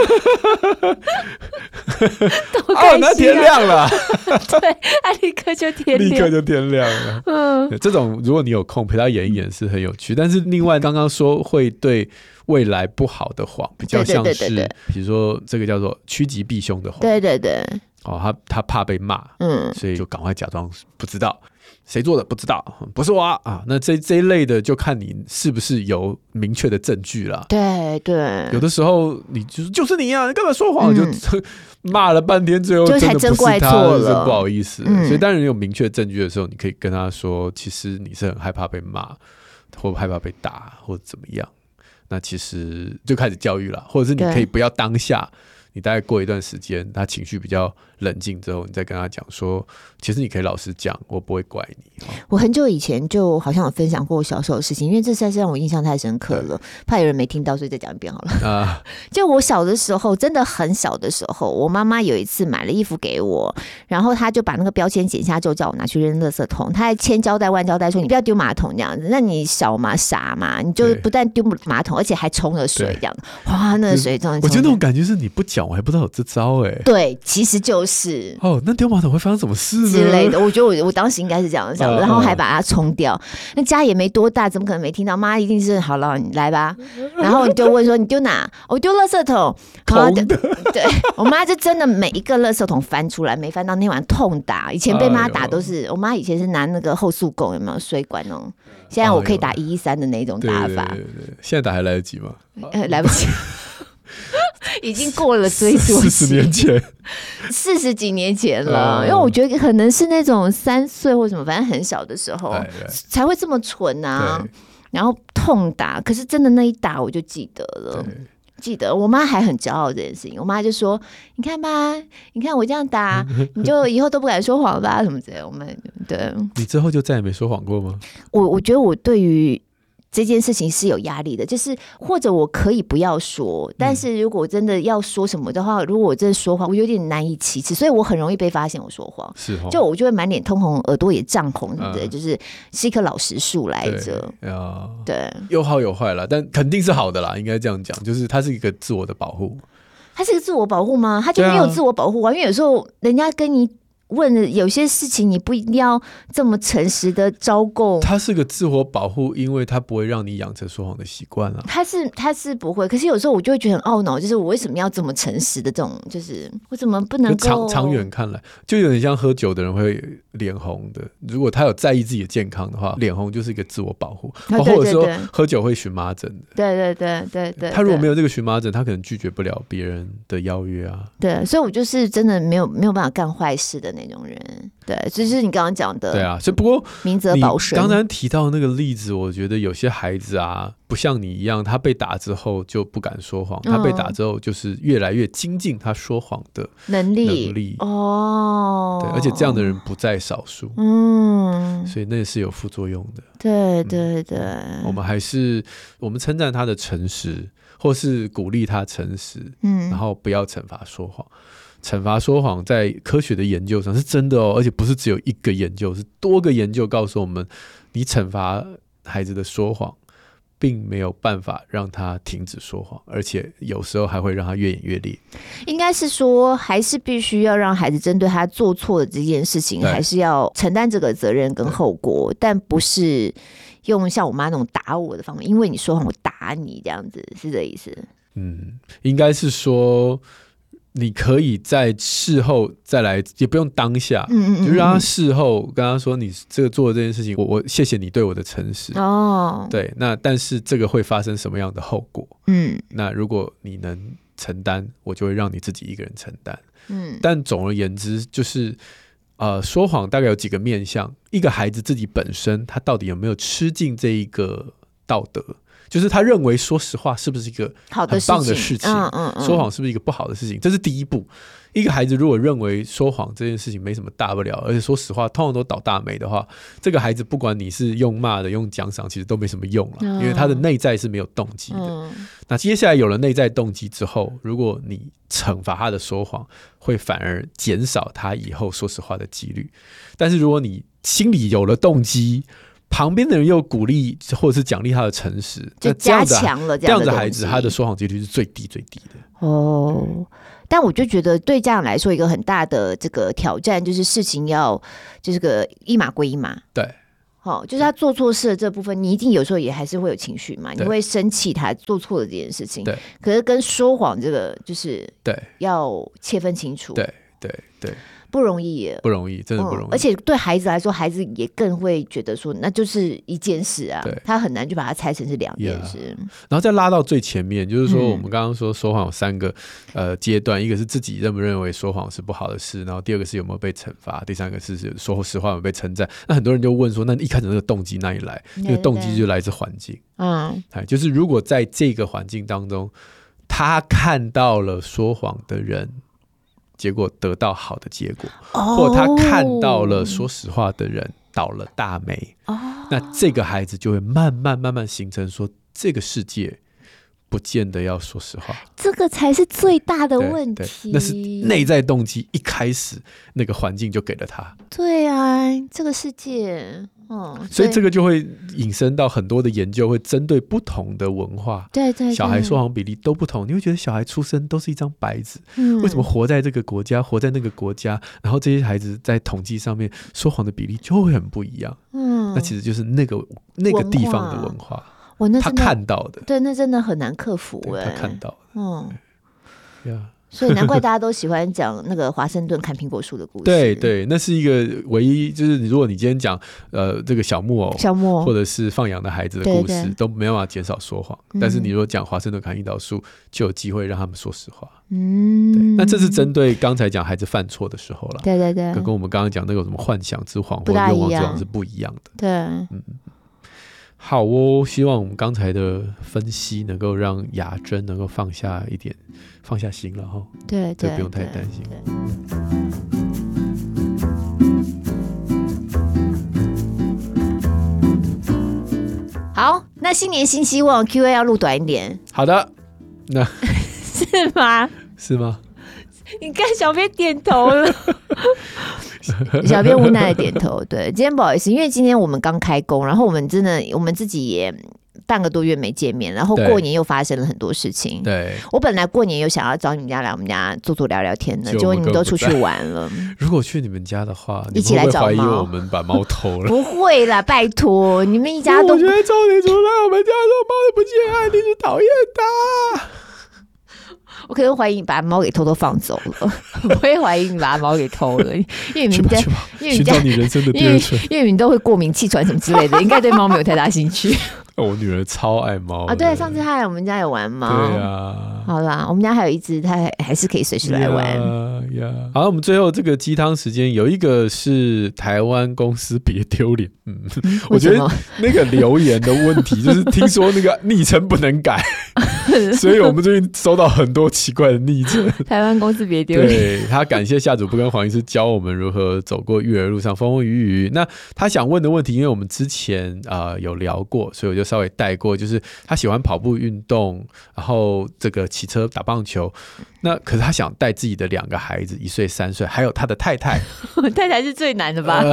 都开心啊、哦，那天亮了。(laughs) 对，他立刻就天亮，立刻就天亮了。嗯，这种如果你有空陪他演一演是很有趣。但是另外刚刚说会对。未来不好的谎，比较像是，比如说这个叫做趋吉避凶的谎。对对对。哦，他他怕被骂，嗯，所以就赶快假装不知道谁做的，不知道，不是我啊。啊那这这一类的，就看你是不是有明确的证据了。对对。有的时候你就是就是你啊，你干嘛说谎？就 (laughs) 骂了半天，最后真的不是他，是不好意思。所以当然有明确证据的时候，你可以跟他说，其实你是很害怕被骂，或害怕被打，或者怎么样。那其实就开始教育了，或者是你可以不要当下，你大概过一段时间，他情绪比较冷静之后，你再跟他讲说，其实你可以老实讲，我不会怪你。我很久以前就好像有分享过我小时候的事情，因为这实在是让我印象太深刻了，怕有人没听到，所以再讲一遍好了。啊，(laughs) 就我小的时候，真的很小的时候，我妈妈有一次买了衣服给我，然后她就把那个标签剪下，就叫我拿去扔垃圾桶。她还千交代万交代说，你不要丢马桶这样子。那你小嘛傻嘛，你就不但丢马桶，而且还冲了水这样。哇，那个水真的，我觉得那种感觉是你不讲，我还不知道有这招哎。对，其实就是哦，那丢马桶会发生什么事呢？之类的，我觉得我我当时应该是这样想的，然后还把它冲掉。那家也没多大，怎么可能没听到？妈一定是好了，你来吧。然后你就问说你丢哪？我丢垃圾桶。(laughs) 空的。(laughs) 对，我妈就真的每一个垃圾桶翻出来，没翻到那晚痛打。以前被妈打都是，我妈以前是拿那个后速供，有没有水管哦？现在我可以打一一三的那种打法。对对对，现在打还来得及吗？呃，来不及。(laughs) 已经过了追溯四十年前，四十几年前了。因为我觉得可能是那种三岁或什么，反正很小的时候才会这么蠢啊。然后痛打，可是真的那一打我就记得了，记得我妈还很骄傲这件事情。我妈就说：“你看吧，你看我这样打，(laughs) 你就以后都不敢说谎吧？什么之类。”我们对，你之后就再也没说谎过吗？我我觉得我对于。这件事情是有压力的，就是或者我可以不要说，但是如果真的要说什么的话，如果我真的说谎，我有点难以启齿，所以我很容易被发现我说谎。是哦，就我就会满脸通红，耳朵也胀红，对不对？就是是一棵老实树来着。对，有好有坏啦，但肯定是好的啦，应该这样讲，就是它是一个自我的保护。它是一个自我保护吗？它就没有自我保护啊，因为有时候人家跟你。问的有些事情，你不一定要这么诚实的招供。他是个自我保护，因为他不会让你养成说谎的习惯啊。他是他是不会，可是有时候我就会觉得很懊恼，就是我为什么要这么诚实的这种，就是我怎么不能够？长长远看来，就有点像喝酒的人会脸红的。如果他有在意自己的健康的话，脸红就是一个自我保护，啊、或者说喝酒会荨麻疹的。对对对对对。他如果没有这个荨麻疹，他可能拒绝不了别人的邀约啊。对，所以我就是真的没有没有办法干坏事的那种人。对，就是你刚刚讲的。对啊，所以不过明哲保身。刚才提到那个例子，我觉得有些孩子啊，不像你一样，他被打之后就不敢说谎，他被打之后就是越来越精进他说谎的能力。能力哦，对，而且这样的人不在少数。嗯，所以那是有副作用的。对对对，我们还是我们称赞他的诚实，或是鼓励他诚实。嗯，然后不要惩罚说谎。惩罚说谎在科学的研究上是真的哦，而且不是只有一个研究，是多个研究告诉我们，你惩罚孩子的说谎，并没有办法让他停止说谎，而且有时候还会让他越演越烈。应该是说，还是必须要让孩子针对他做错的这件事情，还是要承担这个责任跟后果，但不是用像我妈那种打我的方法，因为你说谎我打你这样子，是这意思？嗯，应该是说。你可以在事后再来，也不用当下，嗯嗯嗯，就让他事后跟他说：“你这个做的这件事情，我我谢谢你对我的诚实。”哦，对，那但是这个会发生什么样的后果？嗯，那如果你能承担，我就会让你自己一个人承担。嗯，但总而言之，就是呃，说谎大概有几个面向，一个孩子自己本身他到底有没有吃进这一个道德，就是他认为说实话是不是一个很棒的事情，嗯嗯嗯、说谎是不是一个不好的事情，这是第一步。一个孩子如果认为说谎这件事情没什么大不了，而且说实话通常都倒大霉的话，这个孩子不管你是用骂的、用奖赏，其实都没什么用了，因为他的内在是没有动机的。那接下来有了内在动机之后，如果你惩罚他的说谎，会反而减少他以后说实话的几率。但是如果你心里有了动机，旁边的人又鼓励或者是奖励他的诚实，就加强了这样，这样子孩子他的说谎几率是最低最低的。哦。但我就觉得，对家长来说，一个很大的这个挑战就是事情要就是个一码归一码。对，哦，就是他做错事的这部分，你一定有时候也还是会有情绪嘛，你会生气他做错了这件事情。对，可是跟说谎这个就是对，要切分清楚。对对对。对不容易耶，不容易，真的不容易。嗯、而且对孩子来说，孩子也更会觉得说，那就是一件事啊，他很难就把它拆成是两件事。Yeah. 然后再拉到最前面，就是说，我们刚刚说说谎有三个呃阶段，一个是自己认不认为说谎是不好的事，然后第二个是有没有被惩罚，第三个是说实话有有被称赞。那很多人就问说，那一开始那个动机哪里来？那个动机就来自环境。嗯，哎就是如果在这个环境当中，他看到了说谎的人。结果得到好的结果，或者他看到了说实话的人倒了大霉，那这个孩子就会慢慢慢慢形成说，这个世界不见得要说实话，这个才是最大的问题。那是内在动机，一开始那个环境就给了他。对啊，这个世界。哦，所以这个就会引申到很多的研究，会针对不同的文化，对对，小孩说谎比例都不同。你会觉得小孩出生都是一张白纸，嗯，为什么活在这个国家，活在那个国家，然后这些孩子在统计上面说谎的比例就会很不一样？嗯，那其实就是那个那个地方的文化，我那他看到的，对，那真的很难克服哎，他看到的，嗯，呀。所以难怪大家都喜欢讲那个华盛顿砍苹果树的故事。对对，那是一个唯一，就是你如果你今天讲呃这个小木偶，小木偶或者是放羊的孩子的故事，都没办法减少说谎。但是你如果讲华盛顿砍樱桃树，就有机会让他们说实话。嗯，那这是针对刚才讲孩子犯错的时候了。对对对，跟跟我们刚刚讲那个什么幻想之谎或愿望之谎是不一样的。对，嗯。好哦，希望我们刚才的分析能够让雅珍能够放下一点，放下心了哈。对对，不用太担心。好，那新年新希望，Q&A 要录短一点。好的，那 (laughs) 是吗？是吗？你看小编点头了。(laughs) 小编无奈的点头。对，今天不好意思，因为今天我们刚开工，然后我们真的我们自己也半个多月没见面，然后过年又发生了很多事情。对，我本来过年又想要找你们家来我们家坐坐聊聊天的，结果你们都出去玩了。(laughs) 如果去你们家的话，一起来找猫，我们把猫偷了？(laughs) 不会啦，拜托，你们一家都。我觉得赵你出来我们家的猫都不见啊，你是讨厌它。我可能怀疑你把猫给偷偷放走了，(laughs) 我会怀疑你把猫给偷了，因为你们家，因为你家，因为因为你们都会过敏、气喘什么之类的，应该对猫没有太大兴趣。(laughs) 我女儿超爱猫啊！对，上次她来我们家有玩猫。对啊，好啦，我们家还有一只，它还还是可以随时来玩。呀，好，我们最后这个鸡汤时间有一个是台湾公司别丢脸。嗯，(laughs) 我觉得那个留言的问题 (laughs) 就是听说那个昵称不能改，所以我们最近收到很多奇怪的昵称。台湾公司别丢脸。对，他感谢夏主播跟黄医师教我们如何走过育儿路上风风雨雨。那他想问的问题，因为我们之前啊、呃、有聊过，所以我就。稍微带过，就是他喜欢跑步运动，然后这个骑车、打棒球。那可是他想带自己的两个孩子，一岁、三岁，还有他的太太。(laughs) 太太是最难的吧？(laughs)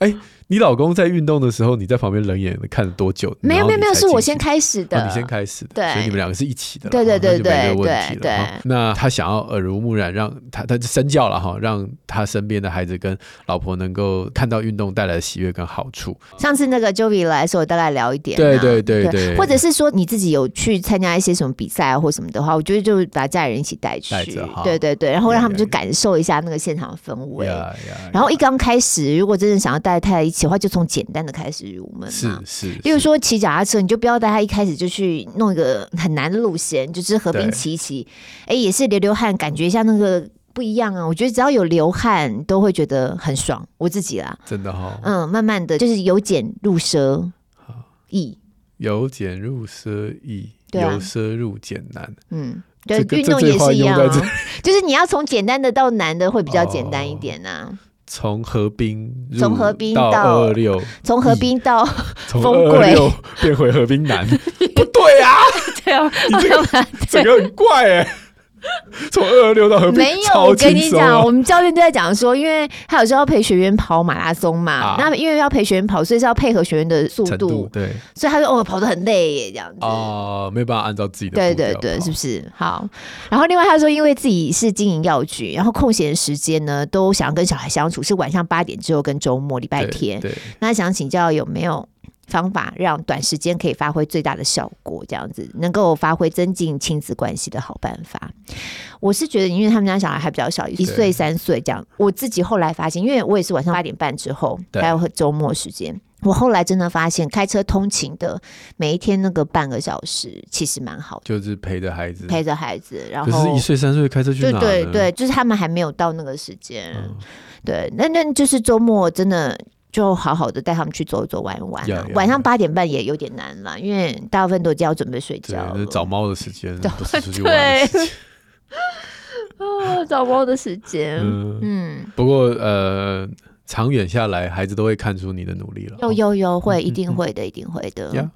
哎、欸。你老公在运动的时候，你在旁边冷眼的看了多久？没有没有没有，是我先开始的。哦、你先开始的，对，所以你们两个是一起的。对对对对对，那他想要耳濡目染，让他他就身教了哈，让他身边的孩子跟老婆能够看到运动带来的喜悦跟好处。上次那个 Joey 来的时候，我大概聊一点。对对对对，对，或者是说你自己有去参加一些什么比赛啊，或什么的话，我觉得就把家人一起带去。对对对，然后让他们就感受一下那个现场的氛围。然后一刚开始，如果真的想要带太太一起的话，就从简单的开始入门，是是。例如说骑脚踏车，你就不要带他一开始就去弄一个很难的路线，就是河边骑一骑，哎，也是流流汗，感觉一下那个不一样啊！我觉得只要有流汗，都会觉得很爽。我自己啦，真的哈、哦。嗯，慢慢的就是由俭入奢易，由俭入奢易，由奢入俭难。嗯，对，运动也是一样、啊，(laughs) 就是你要从简单的到难的会比较简单一点呐、啊。从河滨，从河滨到二二六，(laughs) 从河滨到从二二六变回河滨南，(laughs) 不对啊！(laughs) 对啊，你这个整个很怪哎、欸。(laughs) 从二二六到河滨，没有。我跟你讲，我们教练都在讲说，因为他有时候要陪学员跑马拉松嘛，啊、那因为要陪学员跑，所以是要配合学员的速度，度对。所以他说哦，跑得很累耶，这样子哦，没有办法按照自己的对对对，是不是？好。然后另外他说，因为自己是经营药局，然后空闲时间呢，都想要跟小孩相处，是晚上八点之后跟周末礼拜天。对，对，那想请教有没有？方法让短时间可以发挥最大的效果，这样子能够发挥增进亲子关系的好办法。我是觉得，因为他们家小孩还比较小，一岁三岁这样。我自己后来发现，因为我也是晚上八点半之后，还有周末时间，我后来真的发现，开车通勤的每一天那个半个小时其实蛮好的，就是陪着孩子，陪着孩子。然后可是一岁三岁开车去哪？对对对，就是他们还没有到那个时间。嗯、对，那那就是周末真的。就好好的带他们去走一走、玩一玩、啊。晚上八点半也有点难了，因为大部分都已经要准备睡觉了。找猫的时间，不是出去玩的时间。(laughs) 啊，找猫的时间。嗯，嗯不过呃，长远下来，孩子都会看出你的努力了。有有有，会一定会的，嗯、一定会的。Yeah.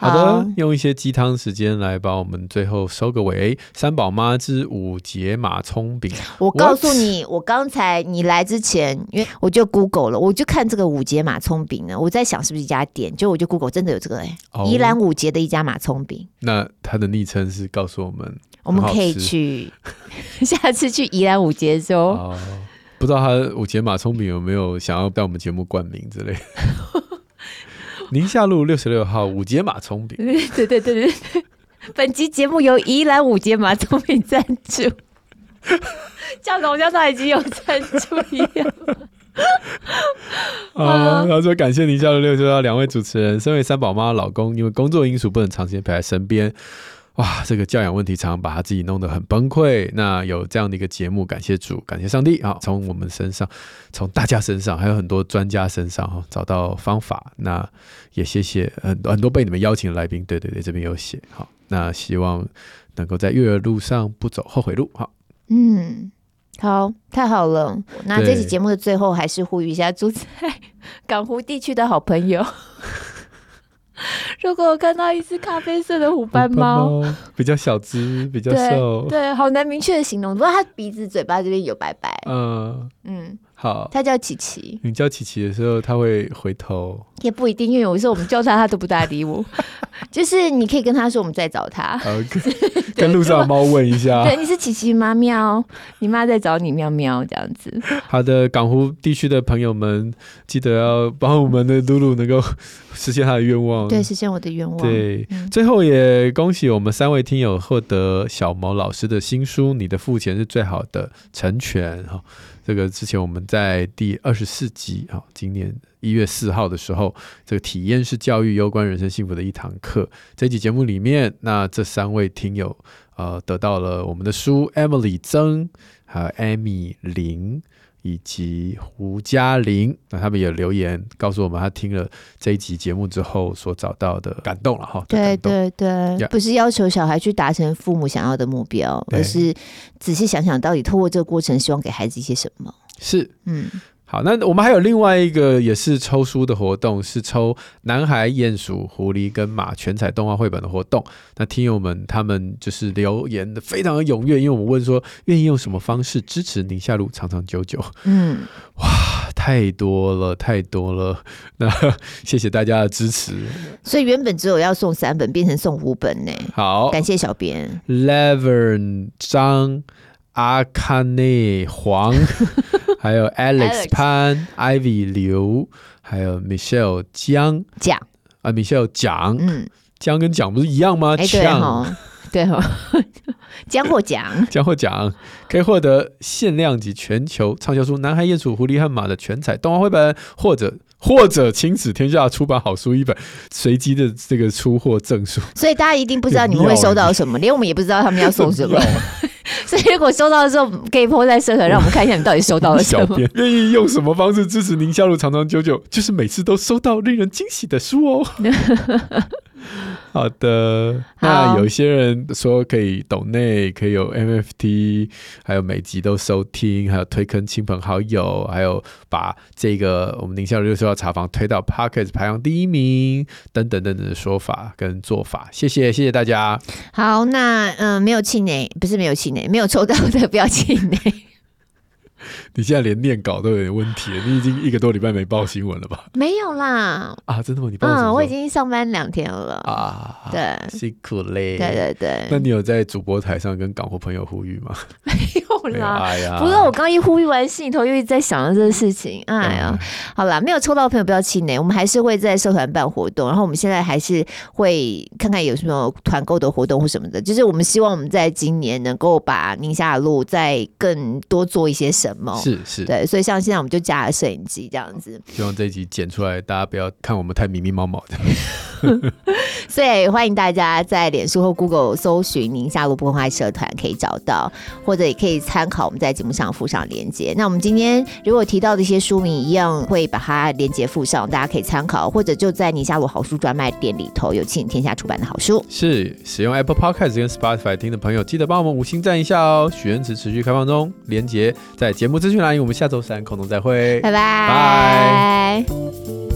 好的，用一些鸡汤时间来把我们最后收个尾。三宝妈之五节马葱饼，我告诉你，我刚才你来之前，因为我就 Google 了，我就看这个五节马葱饼呢，我在想是不是一家店，就我就 Google 真的有这个哎、欸，宜兰五节的一家马葱饼。那它的昵称是告诉我们，我们可以去 (laughs) 下次去宜兰五节的时候，哦，不知道他五节马葱饼有没有想要带我们节目冠名之类的。(laughs) 宁夏路六十六号五节马葱饼，(laughs) 对对对对对，(laughs) 本集节目由宜兰五节马葱饼赞助，像 (laughs) 龙江他已经有赞助一样。啊，他说感谢宁夏路六十六号两位主持人，身为三宝妈老公，因为工作因素不能长时间陪在身边。哇，这个教养问题常常把他自己弄得很崩溃。那有这样的一个节目，感谢主，感谢上帝啊！从我们身上，从大家身上，还有很多专家身上哈，找到方法。那也谢谢很多很多被你们邀请的来宾，对对对，这边有写好。那希望能够在育儿路上不走后悔路。好，嗯，好，太好了。那这期节目的最后，还是呼吁一下 (laughs) 住在 (laughs) 港湖地区的好朋友。(laughs) 如果我看到一只咖啡色的虎斑猫，比较小只，(laughs) 比较瘦，对，对，好难明确的形容。不过它鼻子、嘴巴这边有白白，嗯。嗯，好，他叫琪琪。你叫琪琪的时候，他会回头。也不一定，因为有时候我们叫他，他都不大理我。(laughs) 就是你可以跟他说，我们在找他。Okay. (laughs) 跟路上的猫问一下。(laughs) 对，你是琪琪吗？喵，你妈在找你，喵喵，这样子。好的，港湖地区的朋友们，记得要帮我们的露露能够实现他的愿望。对，实现我的愿望。对，嗯、最后也恭喜我们三位听友获得小毛老师的新书《你的付钱是最好的成全》哈。这个之前我们在第二十四集啊，今年一月四号的时候，这个体验式教育攸关人生幸福的一堂课。这期节目里面，那这三位听友呃得到了我们的书，Emily 曾还有 Amy 林。以及胡嘉玲，那他们也留言告诉我们，他听了这一集节目之后所找到的感动了哈。对对对，yeah. 不是要求小孩去达成父母想要的目标，而是仔细想想到底透过这个过程，希望给孩子一些什么。是，嗯。好，那我们还有另外一个也是抽书的活动，是抽男孩、鼹鼠、狐狸跟马全彩动画绘本的活动。那听友们他们就是留言的非常的踊跃，因为我们问说愿意用什么方式支持宁夏路长长久久。嗯，哇，太多了，太多了。那谢谢大家的支持。所以原本只有要送三本，变成送五本呢。好，感谢小编。Levern 张阿卡内黄。(laughs) 还有 Alex 潘、Ivy 刘，还有 Michelle 江蒋。啊，Michelle 蒋，嗯，江跟蒋不是一样吗？蒋，对哈，江获奖，江获奖可以获得限量级全球畅销书《男孩、鼹鼠、狐狸和马》的全彩动画绘本，或者或者亲子天下出版好书一本，随机的这个出货证书。所以大家一定不知道你们会收到什么，连我们也不知道他们要送什么。(laughs) 所以如果收到的时候，可以 po 在社团，让我们看一下你到底收到了什么。小编愿意用什么方式支持宁夏路长长久久？就是每次都收到令人惊喜的书哦。(laughs) 好的，那有一些人说可以抖内，可以有 MFT，还有每集都收听，还有推坑亲朋好友，还有把这个我们宁夏璐六十号茶房推到 Podcast 排行第一名，等等等等的说法跟做法，谢谢谢谢大家。好，那嗯、呃，没有气馁，不是没有气馁，没有抽到的不要气馁。你现在连念稿都有点问题了，你已经一个多礼拜没报新闻了吧？没有啦，啊，真的吗？你报什么？嗯，我已经上班两天了啊，对，辛苦嘞，对对对。那你有在主播台上跟港货朋友呼吁吗？没有啦，哎呀，不过我刚一呼吁完，心里头又一直在想着这个事情，哎呀，嗯、好啦，没有抽到的朋友不要气馁，我们还是会在社团办活动，然后我们现在还是会看看有什么团购的活动或什么的，就是我们希望我们在今年能够把宁夏路再更多做一些什么。是是，对，所以像现在我们就加了摄影机这样子。希望这一集剪出来，大家不要看我们太迷迷毛毛的。(laughs) 所以欢迎大家在脸书或 Google 搜寻“宁夏路不公开社团”，可以找到，或者也可以参考我们在节目上附上连接。那我们今天如果提到的一些书名，一样会把它连接附上，大家可以参考，或者就在宁夏路好书专卖店里头有请天下出版的好书。是使用 Apple Podcast 跟 Spotify 听的朋友，记得帮我们五星赞一下哦。许愿池持续开放中，连接在节目资讯栏。我们下周三空中再会，拜拜。拜。